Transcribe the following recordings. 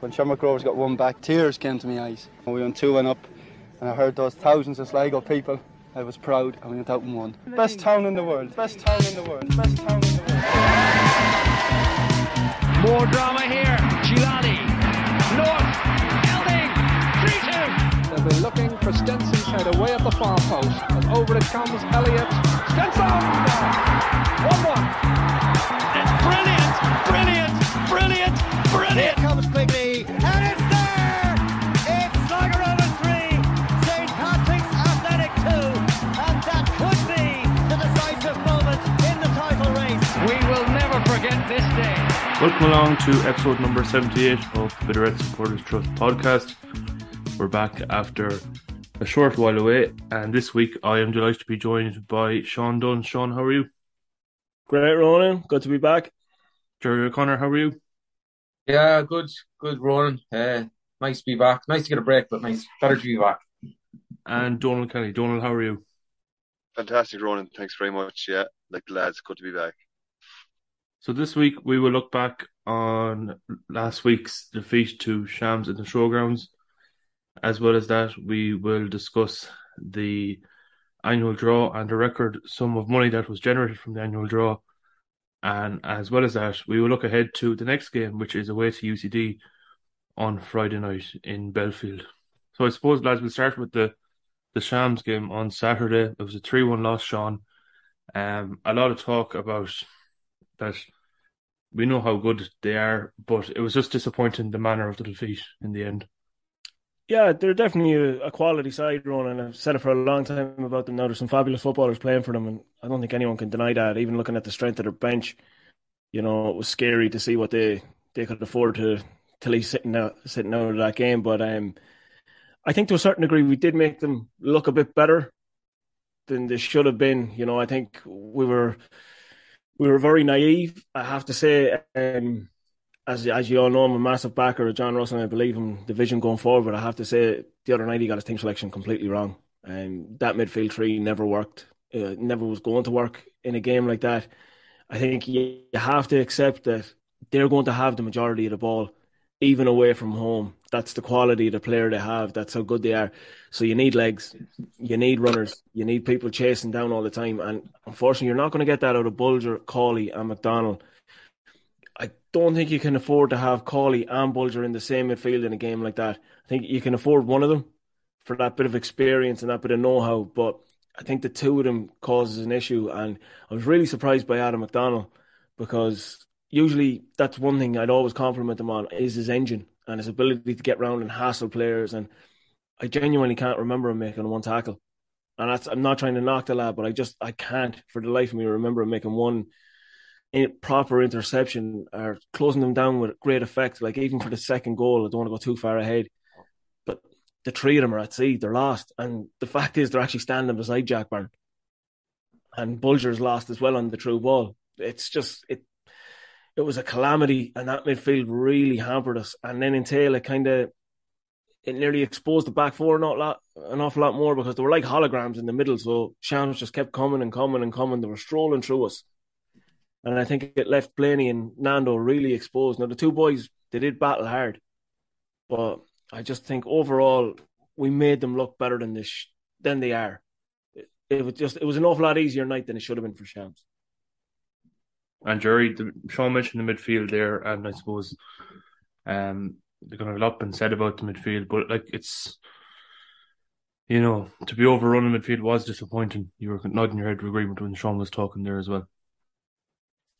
When Shamrock Rovers got one back, tears came to my eyes. We went 2 1 up, and I heard those thousands of Sligo people. I was proud, and we went out and won. Best town in the world, best town in the world, best town in the world. More drama here. Gilani. North. Elding. 3 2. They'll be looking for Stenson's head away at the far post. And over it comes Elliott. Stenson! 1 1. It's brilliant, brilliant, brilliant, brilliant. Here comes Quigley, Welcome along to episode number 78 of the Bit O'Red Supporters Trust podcast. We're back after a short while away, and this week I am delighted to be joined by Shaun Dunn. Shaun, how are you? Great, Ronan. Good to be back. Gerry O'Connor, how are you? Yeah, good, good, Ronan. Uh, nice to be back. Nice to get a break, but nice, better to be back. And Donal Kelly. Donal, how are you? Fantastic, Ronan. Thanks very much. Yeah, like the lads, good to be back. So this week we will look back on last week's defeat to Shams in the showgrounds. As well as that, we will discuss the annual draw and the record sum of money that was generated from the annual draw and as well as that, we will look ahead to the next game, which is away to UCD on Friday night in Belfield. So I suppose, lads, we'll start with the the Shams game on Saturday. It was a 3 1 loss, Shaun. Um, a lot of talk about that. We know how good they are, but it was just disappointing the manner of the defeat in the end. Yeah, they're definitely a, a, quality side, Ron, and I've said it for a long time about them now. There's some fabulous footballers playing for them, and I don't think anyone can deny that. Even looking at the strength of their bench, you know, it was scary to see what they, they could afford to to leave sitting out sitting out of that game. But um, I think to a certain degree, we did make them look a bit better than they should have been. You know, I think we were we were very naive. I have to say. Um, as as you all know, I'm a massive backer of John Russell, and I believe in the vision going forward. I have to say, the other night he got his team selection completely wrong, and that midfield three never worked. Uh, never was going to work in a game like that. I think you, you have to accept that they're going to have the majority of the ball, even away from home. That's the quality of the player they have. That's how good they are. So you need legs, you need runners, you need people chasing down all the time. And unfortunately, you're not going to get that out of Bolger, Cawley, and McDonagh I don't think you can afford to have Cawley and Bolger in the same midfield in a game like that. I think you can afford one of them for that bit of experience and that bit of know-how, but I think the two of them causes an issue. And I was really surprised by Adam McDonagh because usually that's one thing I'd always compliment him on is his engine and his ability to get round and hassle players. And I genuinely can't remember him making one tackle. And I'm not trying to knock the lad, but I just I can't for the life of me remember him making one proper interception or closing them down with great effect. Like even for the second goal, I don't want to go too far ahead, but the three of them are at sea. They're lost, and the fact is they're actually standing beside Jack Byrne, and Bolger's lost as well on the true ball. It's just it. It was a calamity, and that midfield really hampered us. And then in tail, it kind of it nearly exposed the back four not lot, an awful lot more because they were like holograms in the middle. So Shams just kept coming and coming and coming. They were strolling through us and I think it left Blaney and Nando really exposed. Now the two boys they did battle hard, but I just think overall we made them look better than this than they are. It, it was just it was an awful lot easier night than it should have been for Shams. And Gerry, the, Shaun mentioned the midfield there, and I suppose um, they're going to have a lot been said about the midfield, but like it's you know to be overrun in midfield was disappointing. You were nodding your head to agreement when Shaun was talking there as well.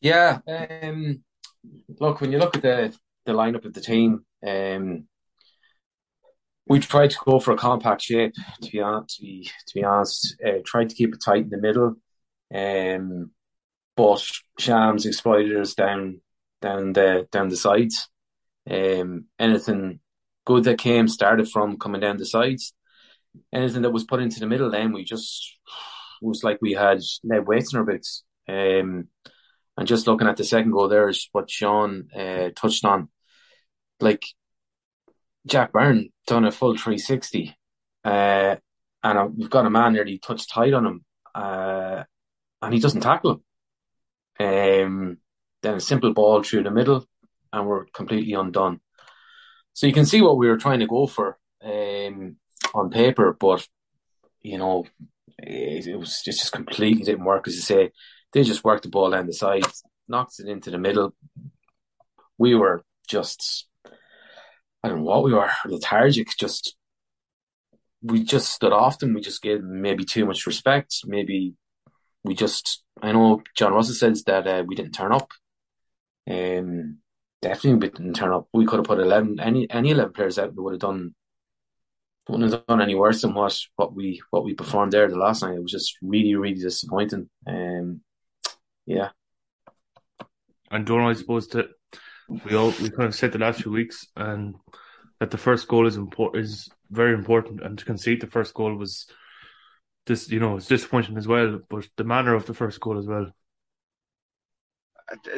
Yeah. Um, look, when you look at the the lineup of the team, um, we tried to go for a compact shape. To be honest, to be, to be honest, uh, tried to keep it tight in the middle. Um, but Shams exploited us down down the down the sides. Um, anything good that came started from coming down the sides. Anything that was put into the middle, then we just was like we had lead weights in our boots. Um, and just looking at the second goal there is what Shaun uh, touched on. Like Jack Byrne done a full 360. Uh, and we've got a man nearly touched tight on him. Uh, and he doesn't tackle him. Um, then a simple ball through the middle and we're completely undone. So you can see what we were trying to go for um, on paper, but you know, it, it was just, just completely didn't work. As you say, they just worked the ball down the side, knocked it into the middle. We were just, I don't know what we were, lethargic. Just we just stood off them. We just gave them maybe too much respect. Maybe we just, I know John Russell says that uh, we didn't turn up. Um, definitely we didn't turn up. We could have put eleven, any any eleven players out. We would have done, wouldn't have done any worse than what what we what we performed there the last night. It was just really really disappointing. Um, yeah. And Donal, I suppose that we all we kind of said the last few weeks, and that the first goal is important is very important, and to concede the first goal was this, you know, it's disappointing as well. But the manner of the first goal as well.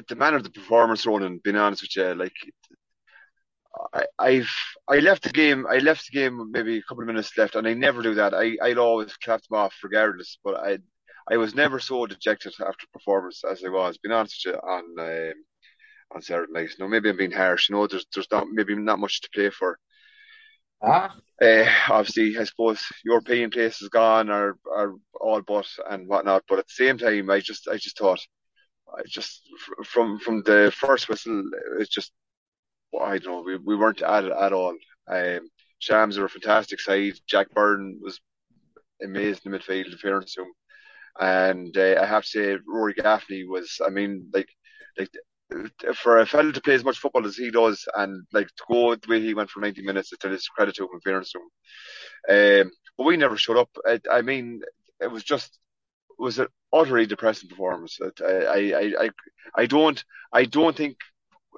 the manner of the performance, Ronan, being honest with you, like I, I've I left the game. I left the game maybe a couple of minutes left, and I never do that. I I'd always clap them off regardless. But I I was never so dejected after performance as I was. Being honest with you on um, on Saturday night. No, maybe I'm being harsh. You know, there's there's not maybe not much to play for. Ah, Uh, obviously, I suppose European place is gone or or all but and whatnot. But at the same time, I just I just thought, I just from from the first whistle, it's just I don't know. We, we weren't at it at all. Um, Shams are a fantastic side. Jack Byrne was amazing in midfield, appearance to him. And uh, I have to say, Rory Gaffney was. I mean, like like for a fella to play as much football as he does, and like to go the way he went for 90 minutes, it's his credit to him, and fairness to him. Um, but we never showed up. I, I mean, it was just it was an utterly depressing performance. I, I, I, I don't, I don't think.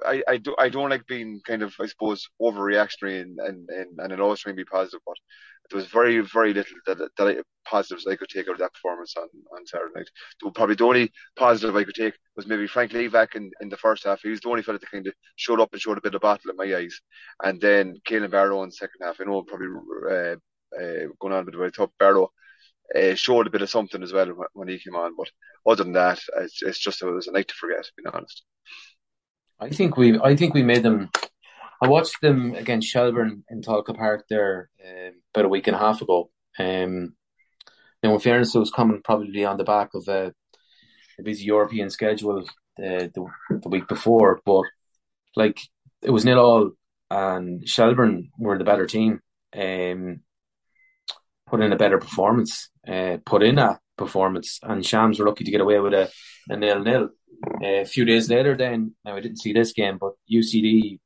I, I, do, I don't like being kind of, I suppose, overreactionary and, and, and, and it always trying to be positive, but there was very, very little that, that I, positives I could take out of that performance on, on Saturday night. Probably the only positive I could take was maybe Frank Liivak in, in the first half. He was the only fella that kind of showed up and showed a bit of battle in my eyes. And then Kailin Barlow in the second half. I know probably uh, uh, going on a bit, but I thought Barlow uh, showed a bit of something as well when, when he came on. But other than that, it's, it's just it was a night to forget, To be honest. I think we I think we made them. I watched them against Shelbourne in Tolka Park there um, about a week and a half ago. Um, now, in fairness, it was coming probably on the back of a, busy European schedule the, the the week before, but like it was nil all, and Shelbourne were the better team. Um, put in a better performance, uh, put in a performance, and Shams were lucky to get away with a, a nil nil. Uh, a few days later, then now I didn't see this game, but UCD,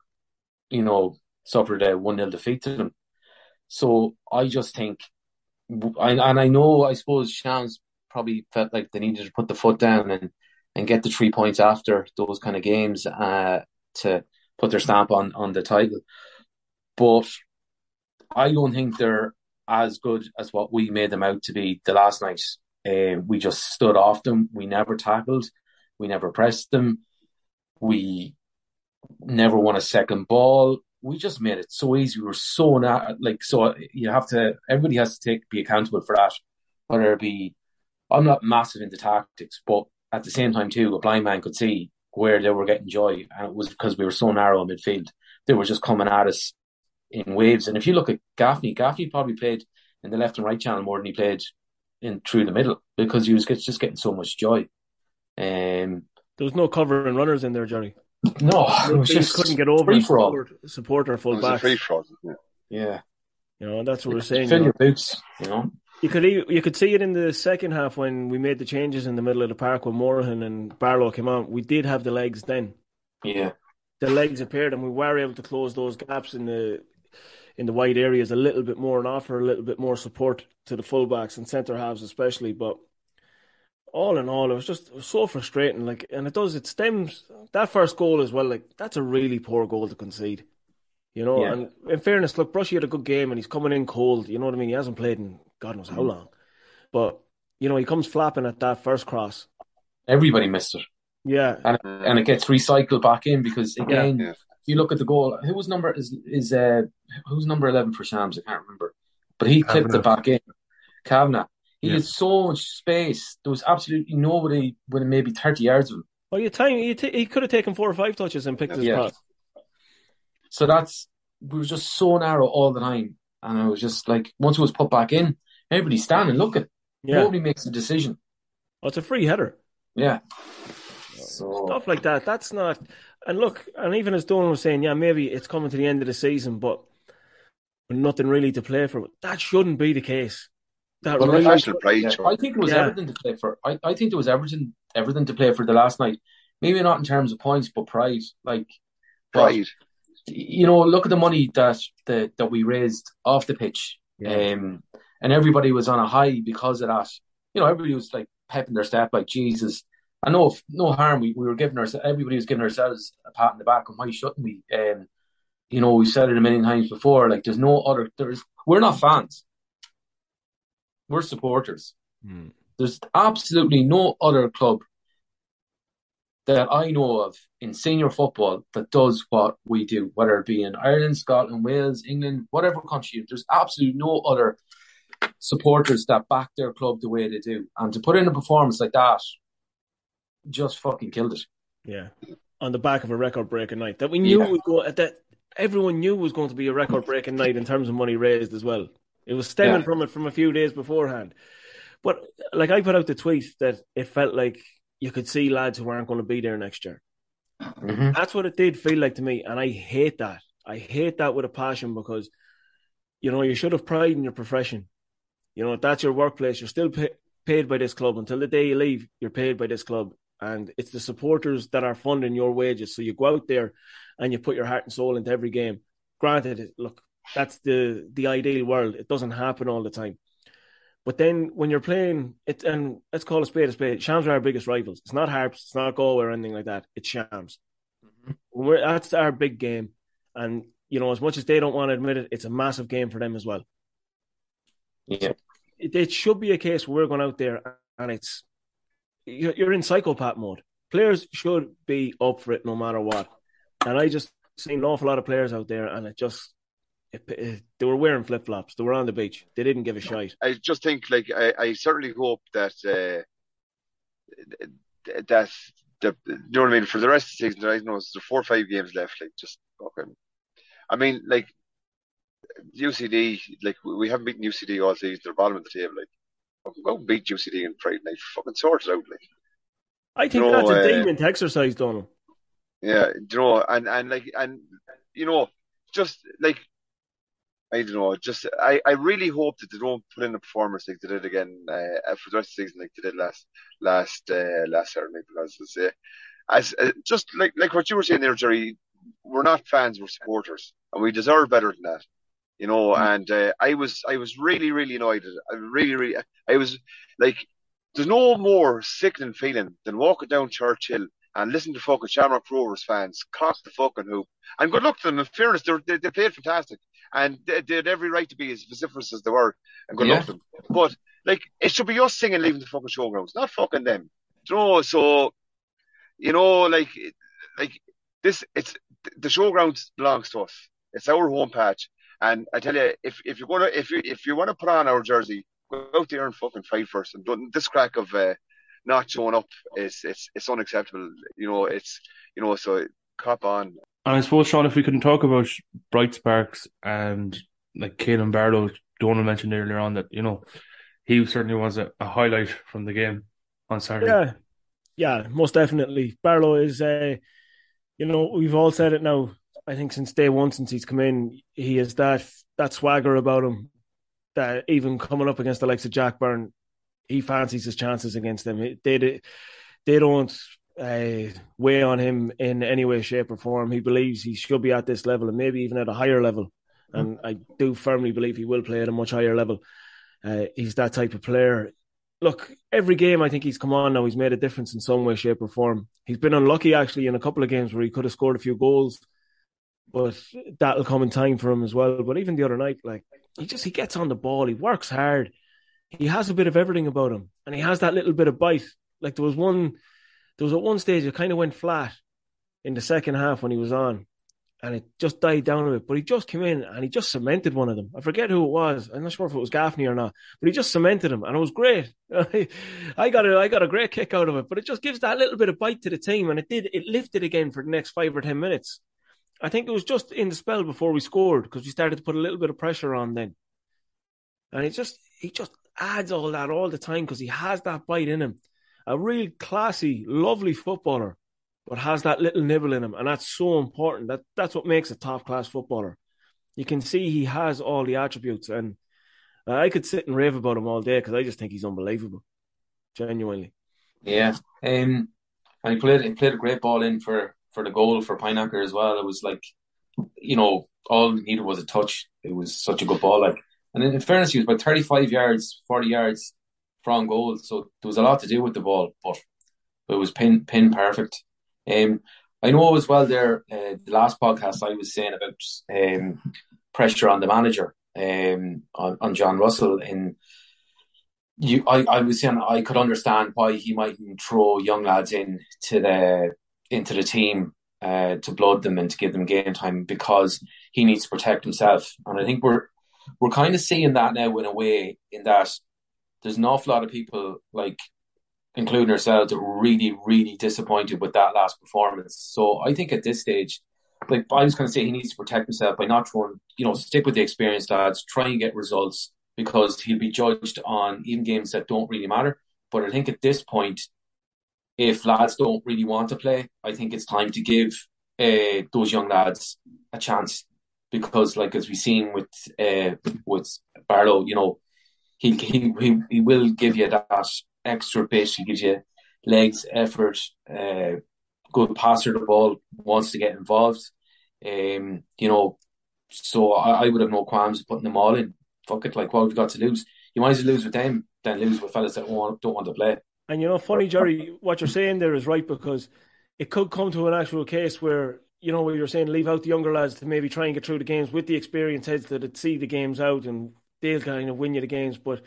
you know, suffered a one 0 defeat to them. So I just think, and I know, I suppose Shams probably felt like they needed to put the foot down and and get the three points after those kind of games uh, to put their stamp on on the title. But I don't think they're as good as what we made them out to be the last night. Uh, we just stood off them. We never tackled. We never pressed them. We never won a second ball. We just made it so easy. We were so not like so. You have to. Everybody has to take be accountable for that. Whether it be, I'm not massive into tactics, but at the same time too, a blind man could see where they were getting joy, and it was because we were so narrow in midfield. They were just coming at us in waves. And if you look at Gaffney, Gaffney probably played in the left and right channel more than he played in through the middle because he was just getting so much joy. Um, There was no cover and runners in there, Gerry. No, it was just couldn't get over free and support, support our full It was a backs. free for. Yeah. Yeah, You know, that's what we're saying. fill You, know. your boots. You know, you could e- you could see it in the second half when we made the changes in the middle of the park when Morahan and Barlow came on. We did have the legs then. yeah, The legs appeared, and we were able to close those gaps in the in the wide areas a little bit more and offer a little bit more support to the fullbacks and centre halves especially. But all in all, it was just it was so frustrating. Like, and it does it stems that first goal as well. Like, that's a really poor goal to concede. You know, Yeah. and in fairness, look, Brushy had a good game and he's coming in cold. You know what I mean? He hasn't played in God knows how Mm. long, but you know he comes flapping at that first cross. everybody missed it, Yeah, and and it gets recycled back in because again, Yeah. if you look at the goal, who was number is is uh who's number eleven for Shams? I can't remember, but he clipped Kavanagh. it back in. Kavanagh. He Yeah. had so much space. There was absolutely nobody within maybe thirty yards of him. well, you time he, t- he could have taken four or five touches and picked his Yeah. cross. So that's we were just so narrow all the time, and I was just like, once it was put back in, everybody's standing looking. Yeah. Nobody makes a decision. Oh, it's a free header. Yeah. So Stuff like that. That's not. And look, and even as Donal was saying, yeah, maybe it's coming to the end of the season, but nothing really to play for. That shouldn't be the case. That Well, really national pride, Yeah. I think it was Yeah. everything to play for. I, I think there was everything everything to play for the last night. Maybe not in terms of points, but pride. Like pride. you know, look at the money that that, that we raised off the pitch. Um and everybody was on a high because of that. You know, everybody was like pepping their step like Jesus. I know if, no harm. We, we were giving ourselves everybody was giving ourselves a pat in the back and why shouldn't we? Um you know, we've said it a million times before, like there's no other there's we're not fans. We're supporters. Hmm. There's absolutely no other club that I know of in senior football that does what we do, whether it be in Ireland, Scotland, Wales, England, whatever country. There's absolutely no other supporters that back their club the way they do. And to put in a performance like that, just fucking killed it. Yeah, on the back of a record-breaking night that we knew Yeah. would go. That everyone knew was going to be a record-breaking night in terms of money raised as well. It was stemming Yeah. from it from a few days beforehand. But like I put out the tweet that it felt like you could see lads who aren't going to be there next year. Mm-hmm. That's what it did feel like to me, and I hate that. I hate that with a passion because you know you should have pride in your profession. You know if that's your workplace. You're still pay, paid by this club until the day you leave. You're paid by this club, and it's the supporters that are funding your wages. So you go out there and you put your heart and soul into every game. Granted, look, that's the the ideal world. It doesn't happen all the time. But then when you're playing it, and let's call a spade a spade, Shams are our biggest rivals. It's not Harps, it's not Galway or anything like that. It's Shams. When we're, that's our big game, and you know, as much as they don't want to admit it, it's a massive game for them as well. Yeah. It, it should be a case where we're going out there and it's you're, you're in psychopath mode. Players should be up for it no matter what. And I just seen an awful lot of players out there, and it just they were wearing flip flops. They were on the beach. They didn't give a shite. I just think, like, I, I certainly hope that uh, that the you know what I mean for the rest of the season. I know there's four or five games left. Like, just fucking. I mean, like UCD, like we haven't beaten UCD all season. They're bottom of the table. Like, go beat UCD on Friday night. Fucking sort it out. Like, I think No, that's a uh, demon exercise, Donal. yeah, you know, and and like and you know, just like I don't know, just I, I really hope that they don't put in a performance like they did again uh, for the rest of the season, like they did last last uh, last Saturday. Because it's, uh, as uh, just like like what you were saying there, Gerry, we're not fans, we're supporters, and we deserve better than that, you know. And uh, I was I was really really annoyed. I really really I was like, there's no more sickening feeling than walking down Churchill and listening to fucking Shamrock Rovers fans cock the fucking hoop. And good luck to them. In fairness, they're, they they played fantastic and they, they had every right to be as vociferous as they were. And good Yeah. luck to them. But like, it should be us singing "Leaving the fucking showgrounds," not fucking them. Do you know? So, you know, like, like this, it's the showgrounds belongs to us. It's our home patch. And I tell you, if if you're gonna if you if you want to put on our jersey, go out there and fucking fight first. And don't, this crack of uh, not showing up is it's it's unacceptable. You know, it's you know, so cop on. And I suppose, Shaun, if we couldn't talk about bright sparks and like Kailin Barlow, Donal mentioned earlier on that, you know, he certainly was a, a highlight from the game on Saturday. Yeah, yeah, most definitely. Barlow is, uh, you know, we've all said it now. I think since day one, since he's come in, he has that that swagger about him that even coming up against the likes of Jack Byrne, he fancies his chances against them. They they, they don't uh, weigh on him in any way, shape, or form. He believes he should be at this level and maybe even at a higher level. And I do firmly believe he will play at a much higher level. Uh, he's that type of player. Look, every game I think he's come on now, he's made a difference in some way, shape, or form. He's been unlucky actually in a couple of games where he could have scored a few goals, but that'll come in time for him as well. But even the other night, like he just he gets on the ball, he works hard, he has a bit of everything about him, and he has that little bit of bite. Like there was one, there was at one stage it kind of went flat in the second half when he was on, and it just died down a bit. But he just came in and he just cemented one of them. I forget who it was. I'm not sure if it was Gaffney or not, but he just cemented him, and it was great. I got a I got a great kick out of it. But it just gives that little bit of bite to the team, and it did. It lifted again for the next five or ten minutes. I think it was just in the spell before we scored because we started to put a little bit of pressure on then. And it just he just adds all that all the time because he has that bite in him. A real classy, lovely footballer, but has that little nibble in him, and that's so important. That that's what makes a top class footballer. You can see he has all the attributes, and I could sit and rave about him all day because I just think he's unbelievable, genuinely. Yeah, um, and he played he played a great ball in for for the goal for Pijnaker as well. It was like, you know, all he needed was a touch. It was such a good ball, like. And in fairness, he was about 35 yards, 40 yards from goal. So there was a lot to do with the ball, but it was pin pin perfect. Um, I know as well there, uh, the last podcast I was saying about um, pressure on the manager um, on, on John Russell. In you, I, I was saying I could understand why he mightn't throw young lads in to the into the team uh, to blood them and to give them game time because he needs to protect himself. And I think we're we're kind of seeing that now in a way, in that there's an awful lot of people, like including ourselves, that were really, really disappointed with that last performance. So I think at this stage, like I was going to say, he needs to protect himself by not throwing, you know, stick with the experienced lads, try and get results because he'll be judged on even games that don't really matter. But I think at this point, if lads don't really want to play, I think it's time to give uh, those young lads a chance because like as we've seen with uh, with Barlow, you know, he he he, he will give you that extra bit. He gives you legs, effort, uh, good passer the ball, wants to get involved. Um, you know, so I, I would have no qualms putting them all in. Fuck it, like what we've got to lose. You might as well lose with them than lose with fellas that want, don't want to play. And you know, funny, Gerry, what you're saying there is right because it could come to an actual case where you know, what you're saying, leave out the younger lads to maybe try and get through the games with the experienced heads that see the games out and they'll kind of win you the games. But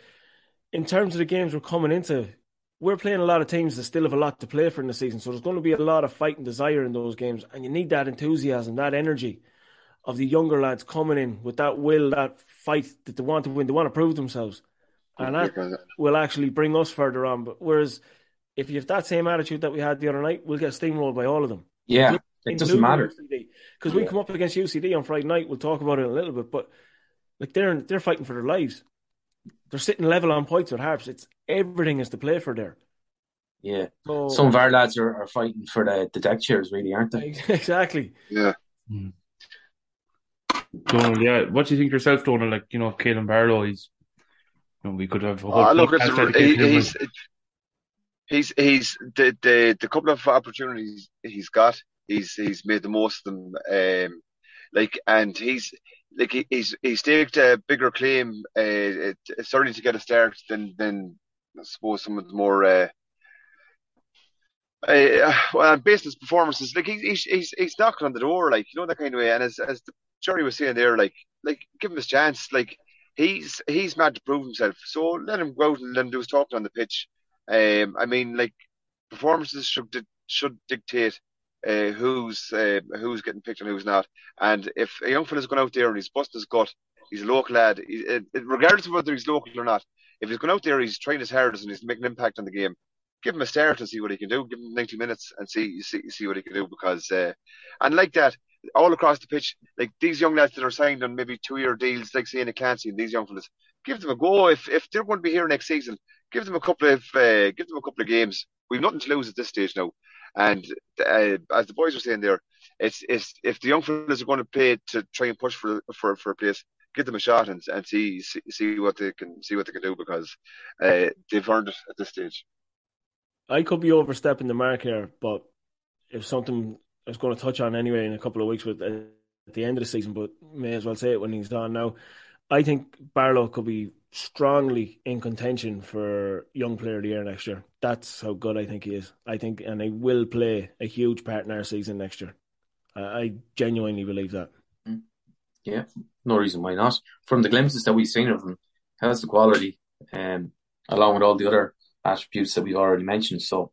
in terms of the games we're coming into, we're playing a lot of teams that still have a lot to play for in the season. So there's going to be a lot of fight and desire in those games. And you need that enthusiasm, that energy of the younger lads coming in with that will, that fight that they want to win. They want to prove themselves. And that will actually bring us further on. But whereas if you have that same attitude that we had the other night, we'll get steamrolled by all of them. Yeah. It doesn't matter because we come up against UCD on Friday night. We'll talk about it a little bit, but like they're they're fighting for their lives. They're sitting level on points with Harps. It's everything is to play for there. Yeah, so, some of our lads are, are fighting for the, the deck chairs, really, aren't they? Exactly. Yeah. Hmm. Donal, yeah. What do you think yourself, Donal? Like, you know, Kailin Barlow, he's, you know, we could have a whole uh, look, it's, he, he's, he's, he's the, the, the couple of opportunities he's got, he's he's made the most of them. Um, like and he's like he, he's he's staked a bigger claim, uh, to get a start than than I suppose some of the more. Uh, uh, well, based performances, like he's he's he's knocking on the door, like you know that kind of way. And as as the Gerry was saying there, like like give him his chance. Like he's he's mad to prove himself. So let him go out and let him do his talking on the pitch. Um, I mean, like performances should should dictate uh, who's uh, who's getting picked and who's not. And if a young fella's going out there and he's busted his gut, he's a local lad, he, regardless of whether he's local or not, if he's going out there, he's trying his hardest and he's making an impact on the game. Give him a start and see what he can do. Give him 90 minutes and see see, see what he can do because uh, and like that all across the pitch, like these young lads that are signed on maybe two year deals, like saying Canty and these young fellas, give them a go. If if they're going to be here next season, give them a couple of uh, give them a couple of games. We've nothing to lose at this stage now. And uh, as the boys were saying there, it's, it's if the young fellas are going to play to try and push for for for a place, give them a shot and and see see, see what they can see what they can do because uh, they've earned it at this stage. I could be overstepping the mark here, but if something I was going to touch on anyway in a couple of weeks with uh, at the end of the season, but may as well say it when he's done now. I think Barlow could be strongly in contention for young player of the year next year. That's how good I think he is. I think, and he will play a huge part in our season next year. I, I genuinely believe that. Mm. Yeah, no reason why not. From the glimpses that we've seen of him, has the quality, um, along with all the other attributes that we've already mentioned. So,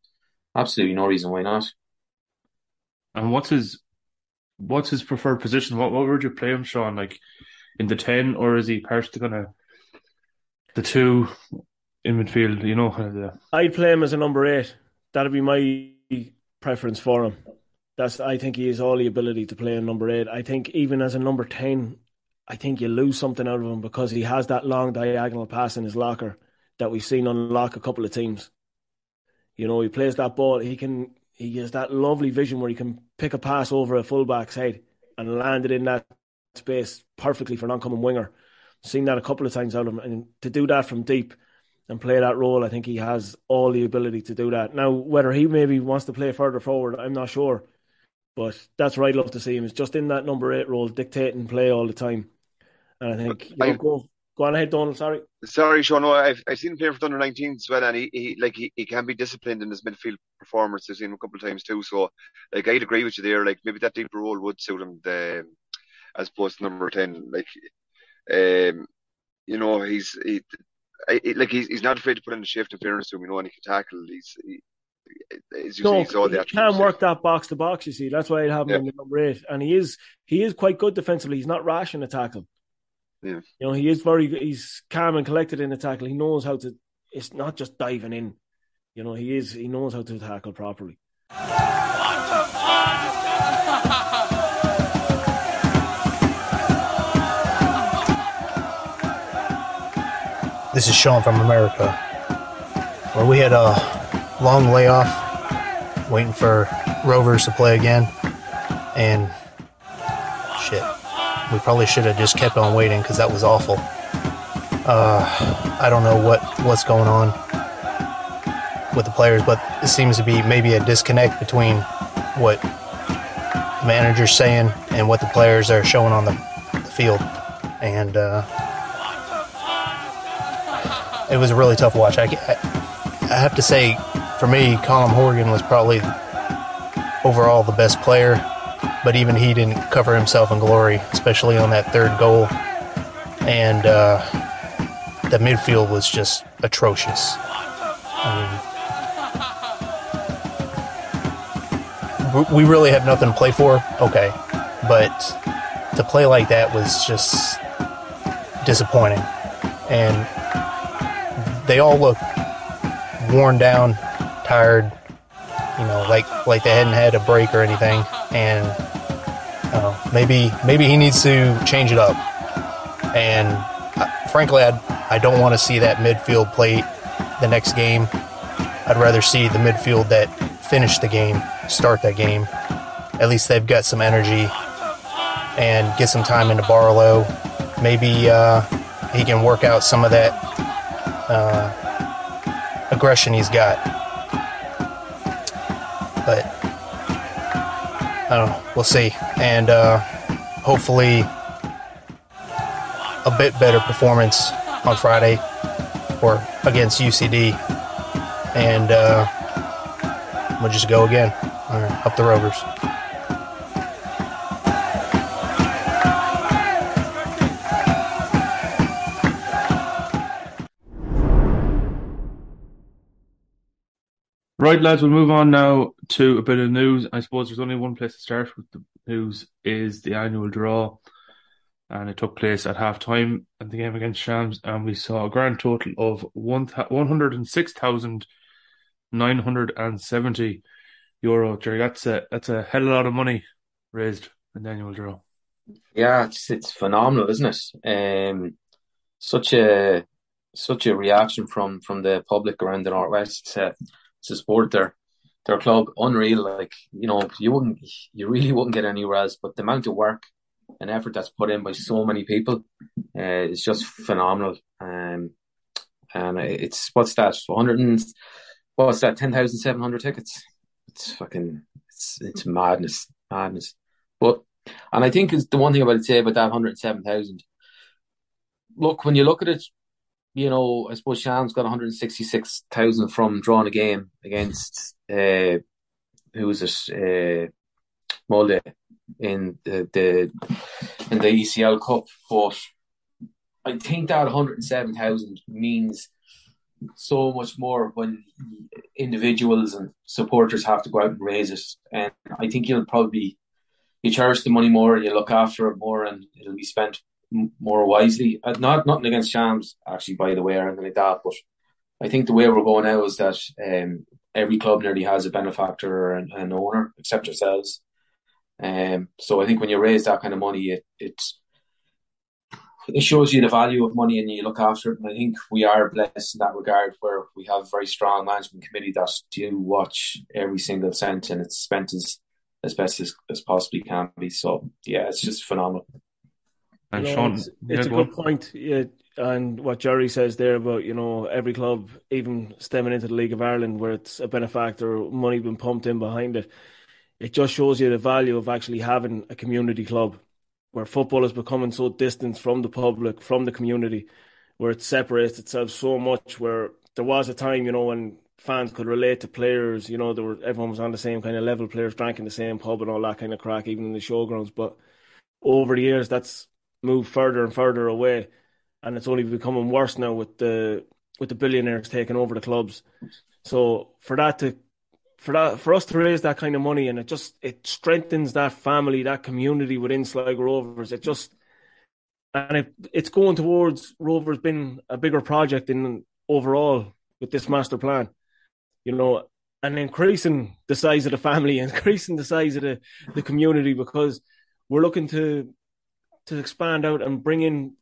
absolutely no reason why not. And what's his what's his preferred position? What what would you play him, Shaun? Like in the ten, or is he part to kind of the two in midfield, you know. Uh, I'd play him as a number eight. That'd be my preference for him. That's I think he has all the ability to play in number eight. I think even as a number ten, I think you lose something out of him because he has that long diagonal pass in his locker that we've seen unlock a couple of teams. You know, he plays that ball. He can. He has that lovely vision where he can pick a pass over a fullback's head and land it in that space perfectly for an oncoming winger. Seen that a couple of times out of him, and to do that from deep and play that role, I think he has all the ability to do that. Now, whether he maybe wants to play further forward, I'm not sure. But that's where I'd love to see him. Is just in that number eight role, dictating play all the time. And I think you know, go, go on ahead, Donal. Sorry. Sorry, Shaun. No, I've I've seen him play for under 19 as well, and he, he like he, he can be disciplined in his midfield performance. I've seen him a couple of times too. So like I'd agree with you there. Like maybe that deeper role would suit him. The as opposed to number ten. Like um, you know, he's he, I, like he's he's not afraid to put in the shift in fairness to him, you know, and he can tackle. He's he, as you no, see, he's all the he can work that box to box. You see, that's why I have him Yeah. in the number eight, and he is he is quite good defensively. He's not rash in the tackle. Yeah. You know, he is very he's calm and collected in the tackle. He knows how to. It's not just diving in. You know, he is he knows how to tackle properly. This is Sean from America, where we had a long layoff waiting for Rovers to play again. And shit, we probably should have just kept on waiting because that was awful. Uh, I don't know what, what's going on with the players, but it seems to be maybe a disconnect between what the manager's saying and what the players are showing on the, the field. And, uh, it was a really tough watch. I, I, have to say, for me, Colm Horgan was probably overall the best player, but even he didn't cover himself in glory, especially on that third goal. And uh, the midfield was just atrocious. I mean, we really have nothing to play for, okay, but to play like that was just disappointing. And they all look worn down, tired, you know, like like they hadn't had a break or anything. And uh, maybe maybe he needs to change it up. And uh, frankly, I I don't want to see that midfield play the next game. I'd rather see the midfield that finished the game start that game. At least they've got some energy and get some time into Barlow. Maybe uh, he can work out some of that uh, aggression he's got. But I don't know. We'll see. And uh, hopefully a bit better performance on Friday or against UCD. And uh, we'll just go again. All right, up the Rovers. Right, lads, we'll move on now to a bit of news. I suppose there's only one place to start with the news is the annual draw. And it took place at half time at the game against Shams, and we saw a grand total of one one hundred and six thousand nine hundred and seventy euro. Gerry, that's a that's a hell of a lot of money raised in the annual draw. Yeah, it's it's phenomenal, isn't it? Um, such a such a reaction from from the public around the northwest to, to support their their club. Unreal, like you know, you wouldn't you really wouldn't get anywhere else. But the amount of work and effort that's put in by so many people uh, is just phenomenal. Um, and it's what's that? One hundred and what's that? Ten thousand seven hundred tickets. It's fucking it's it's madness, madness. But and I think is the one thing about say about that hundred seven thousand. Look, when you look at it, you know, I suppose Shams got one hundred sixty six thousand from drawing a game against uh, who was it? Uh, Molde in the, the in the ECL Cup, but I think that one hundred seven thousand means so much more when individuals and supporters have to go out and raise it, and I think you'll probably you cherish the money more and you look after it more, and it'll be spent more wisely. Uh, not nothing against Shams, actually, by the way, or anything like that, but I think the way we're going now is that um, every club nearly has a benefactor and an owner, except ourselves. Um, so I think when you raise that kind of money, it it's it shows you the value of money and you look after it. And I think we are blessed in that regard, where we have a very strong management committee that do watch every single cent and it's spent as as best as, as possibly can be. So yeah, it's just phenomenal. And You know, Shaun, it's, it's a good on. point. Yeah, and what Gerry says there about you know every club, even stemming into the League of Ireland, where it's a benefactor, money being pumped in behind it. It just shows you the value of actually having a community club, where football is becoming so distant from the public, from the community, where it separates itself so much. Where there was a time, you know, when fans could relate to players. You know, there were everyone was on the same kind of level. Players drank in the same pub and all that kind of crack, even in the showgrounds. But over the years, that's moved further and further away, and it's only becoming worse now with the with the billionaires taking over the clubs. So for that to for that for us to raise that kind of money and it just it strengthens that family, that community within Sligo Rovers. It just and it, it's going towards Rovers being a bigger project in overall with this master plan. You know, and increasing the size of the family, increasing the size of the, the community because we're looking to to expand out and bring in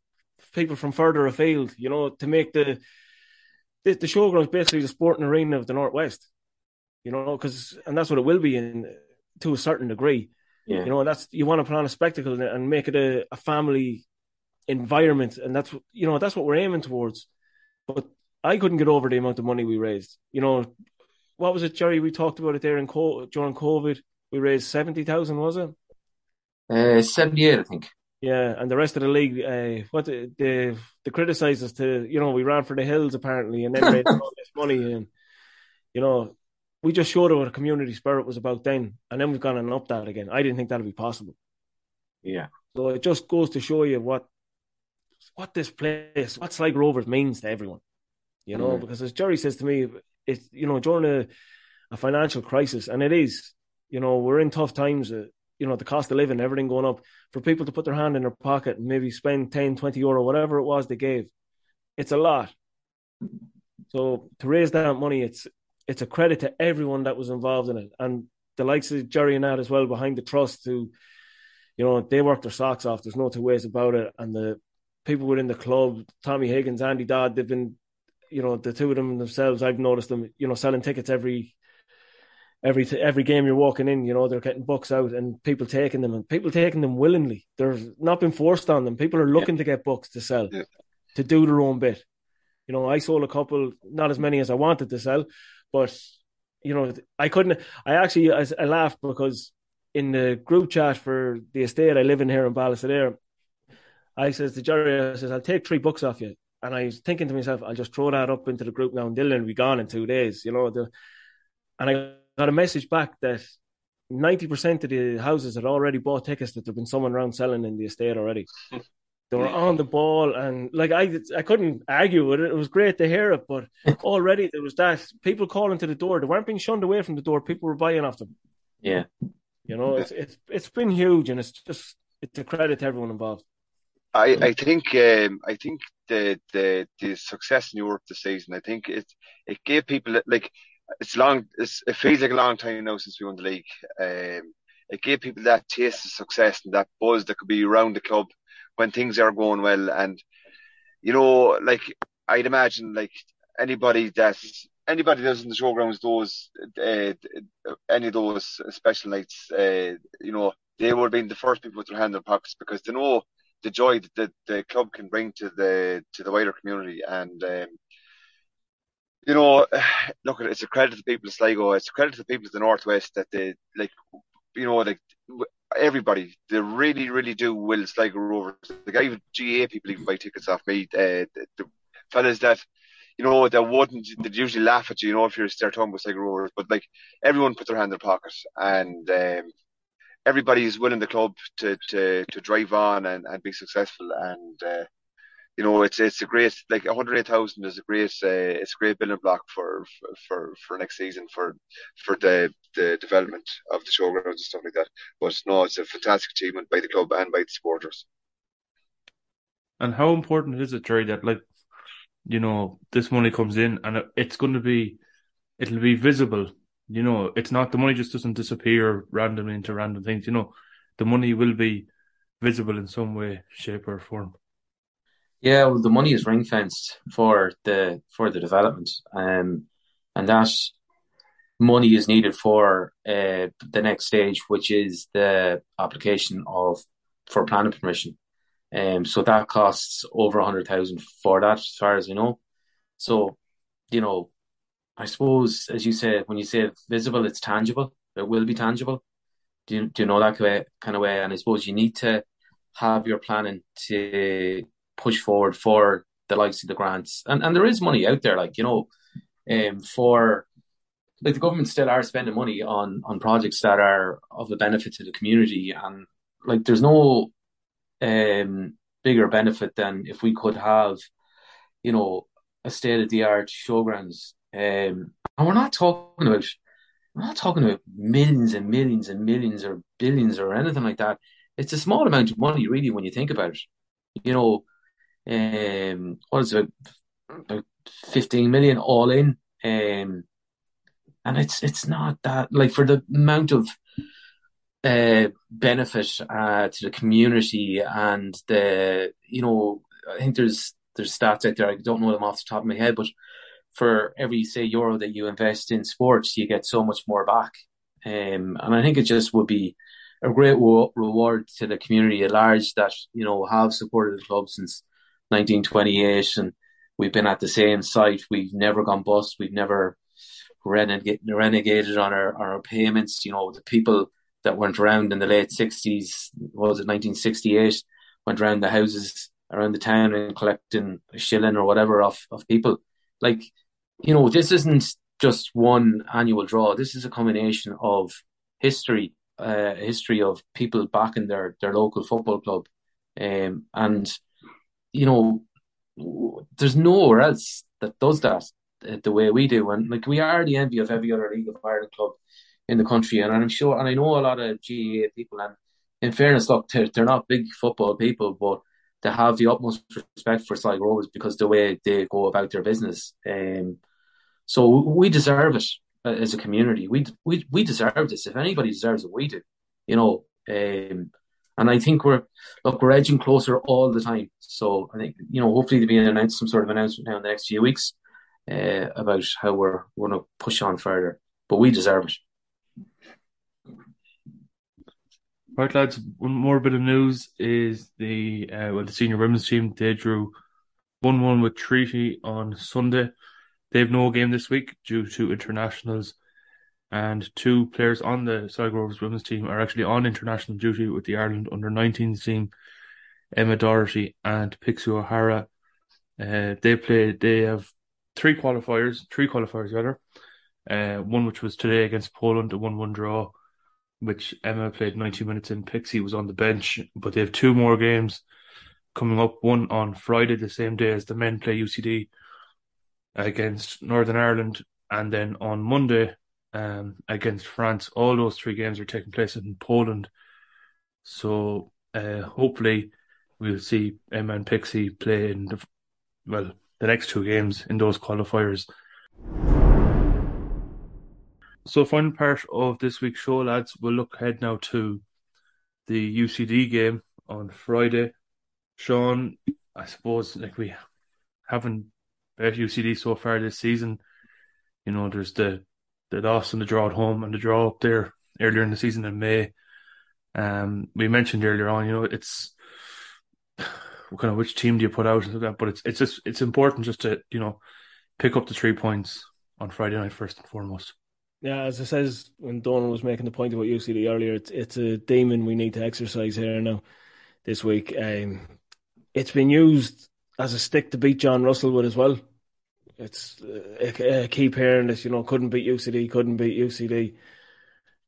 people from further afield, you know, to make the the, the showgrounds basically the sporting arena of the Northwest, you know, because and that's what it will be in to a certain degree. Yeah. You know, that's you want to put on a spectacle and make it a, a family environment, and that's you know that's what we're aiming towards. But I couldn't get over the amount of money we raised. You know, what was it, Gerry? We talked about it there in co- during COVID. We raised seventy thousand, was it? Uh, 78, I think. Yeah, and the rest of the league, uh, what the the, the criticise us to, you know, we ran for the hills apparently, and then raised all this money, and you know, we just showed what a community spirit was about then, and then we've gone and upped that again. I didn't think that'd be possible. Yeah. So it just goes to show you what what this place, what Sligo Rovers means to everyone. You know, Mhm. because as Gerry says to me, it's you know during a, a financial crisis, and it is. You know, we're in tough times. Uh, you know, the cost of living, everything going up. For people to put their hand in their pocket and maybe spend 10, 20 euro, whatever it was they gave, it's a lot. So to raise that money, it's it's a credit to everyone that was involved in it, and the likes of Gerry and that as well behind the trust. Who, you know, they worked their socks off. There's no two ways about it. And the people within the club, Tommy Higgins, Andy Dodd, they've been, you know, the two of them themselves. I've noticed them, you know, selling tickets every every every game you're walking in. You know, they're getting books out and people taking them and people taking them willingly. They're not been forced on them. People are looking to get books to sell, Yeah. to do their own bit. You know, I sold a couple, not as many as I wanted to sell, but you know, I couldn't. I actually I, I laughed because in the group chat for the estate I live in here in Ballisodare, I says to Gerry, I says, I'll take three books off you. And I was thinking to myself, I'll just throw that up into the group now and Dylan will be gone in two days, you know. The, and I got a message back that 90% of the houses had already bought tickets that there'd been someone around selling in the estate already. They were on the ball and like I I couldn't argue with it. It was great to hear it, but already there was that people calling to the door. They weren't being shunned away from the door. People were buying off them. Yeah. You know, it's it's it's been huge and it's just it's a credit to everyone involved. I, I think um, I think the, the the success in Europe this season, I think it it gave people like it's long it's, it feels like a long time now since we won the league. Um, it gave people that taste of success and that buzz that could be around the club when things are going well. And you know, like I'd imagine, like anybody that's anybody that's in the showgrounds, those uh, any of those special nights, uh, you know, they would have been the first people with their hand in pockets because they know the joy that the, the club can bring to the to the wider community and um, you know look at it's a credit to the people of Sligo. It's a credit to the people of the northwest that they like you know like everybody they really really do will Sligo Rovers. Like have GA people even buy tickets off me uh, the, the fellas that you know that wouldn't they'd usually laugh at you you know if you're start talking about Sligo Rovers. But like everyone put their hand in their pocket and um, everybody's willing the club to, to, to drive on and, and be successful. And, uh, you know, it's, it's a great, like 108,000 is a great, uh, it's a great building block for, for, for next season for, for the, the development of the showgrounds and stuff like that. But no, it's a fantastic achievement by the club and by the supporters. And how important is it, Gerry, that like, you know, this money comes in and it's going to be, it'll be visible. You know, it's not the money just doesn't disappear randomly into random things. You know, the money will be visible in some way, shape, or form. Yeah, well, the money is ring fenced for the for the development, um, and that money is needed for uh, the next stage, which is the application of for planning permission. Um, so that costs over a hundred thousand for that, as far as I know. So, you know, I suppose as you said, when you say visible, it's tangible. It will be tangible. Do you, do you know that kind of way? And I suppose you need to have your planning to push forward for the likes of the grants. And and there is money out there, like you know, um, for like the government still are spending money on on projects that are of a benefit to the community, and like there's no um bigger benefit than if we could have, you know, a state of the art showgrounds. Um, and we're not talking about we're not talking about millions and millions and millions or billions or anything like that. It's a small amount of money, really, when you think about it. You know, um, what is it, about 15 million all in. Um, and it's it's not that like for the amount of uh, benefit uh, to the community and the you know I think there's there's stats out there I don't know them off the top of my head but for every say euro that you invest in sports you get so much more back um, and I think it just would be a great reward to the community at large that you know have supported the club since 1928 and we've been at the same site we've never gone bust we've never reneg- renegated on our, our payments. You know, the people that went around in the late 60s, was it 1968, went around the houses around the town and collecting a shilling or whatever off of people. Like, you know, this isn't just one annual draw. This is a combination of history, uh, history of people backing their, their local football club. Um, and, you know, there's nowhere else that does that the way we do. And like we are the envy of every other League of Ireland club in the country. And I'm sure, and I know a lot of GAA people. And in fairness, look, they're, they're not big football people, but they have the utmost respect for Sligo Rovers because the way they go about their business. Um, so we deserve it uh, as a community. We we we deserve this. If anybody deserves it, we do. You know. Um, and I think we're look we're edging closer all the time. So I think you know hopefully there'll be an announcement, some sort of announcement now in the next few weeks uh, about how we're, we're going to push on further. But we deserve it. Right, lads. One more bit of news is the uh, well, the senior women's team they drew one one with Treaty on Sunday. They have no game this week due to internationals, and two players on the Sligo Rovers women's team are actually on international duty with the Ireland under 19s team, Emma Doherty and Pixie O'Hara. Uh, they play. They have three qualifiers, three qualifiers rather. Uh, one which was today against Poland, a one-one draw, which Emma played 90 minutes in. Pixie was on the bench, but they have two more games coming up. One on Friday, the same day as the men play UCD against Northern Ireland, and then on Monday um, against France. All those three games are taking place in Poland. So uh, hopefully we'll see Emma and Pixie play in the well the next two games in those qualifiers. So, final part of this week's show, lads, we'll look ahead now to the UCD game on Friday. Shaun, I suppose like we haven't bet UCD so far this season. You know, there's the the loss and the draw at home and the draw up there earlier in the season in May. Um, we mentioned earlier on, you know, it's kind of which team do you put out and that. But it's it's just it's important just to you know pick up the three points on Friday night first and foremost. Yeah, as I says when Donal was making the point about UCD earlier, it's it's a demon we need to exercise here now this week. Um, it's been used as a stick to beat John Russell with as well. It's uh, keep hearing this, you know, couldn't beat UCD, couldn't beat UCD.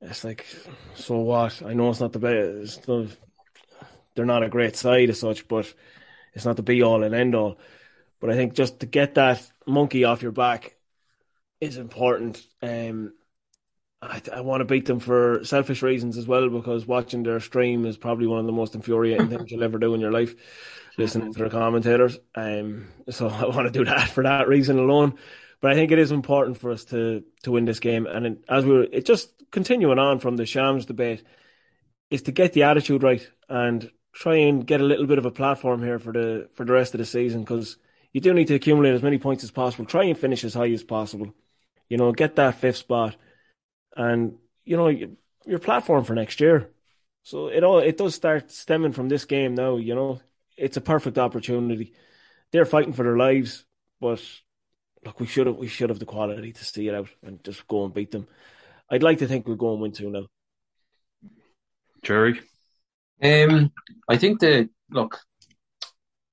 It's like, so what? I know it's not the best. They're not a great side as such, but it's not the be all and end all. But I think just to get that monkey off your back is important. Um, I, I want to beat them for selfish reasons as well because watching their stream is probably one of the most infuriating things you'll ever do in your life. Listening to the commentators, um, so I want to do that for that reason alone. But I think it is important for us to to win this game, and it, as we were, it just continuing on from the Shams debate is to get the attitude right and try and get a little bit of a platform here for the for the rest of the season because you do need to accumulate as many points as possible. Try and finish as high as possible. You know, get that fifth spot, and you know your platform for next year. So it all it does start stemming from this game now. You know, it's a perfect opportunity. They're fighting for their lives, but look, we should have we should have the quality to see it out and just go and beat them. I'd like to think we'll go and win two now. Gerry, Um, I think that look,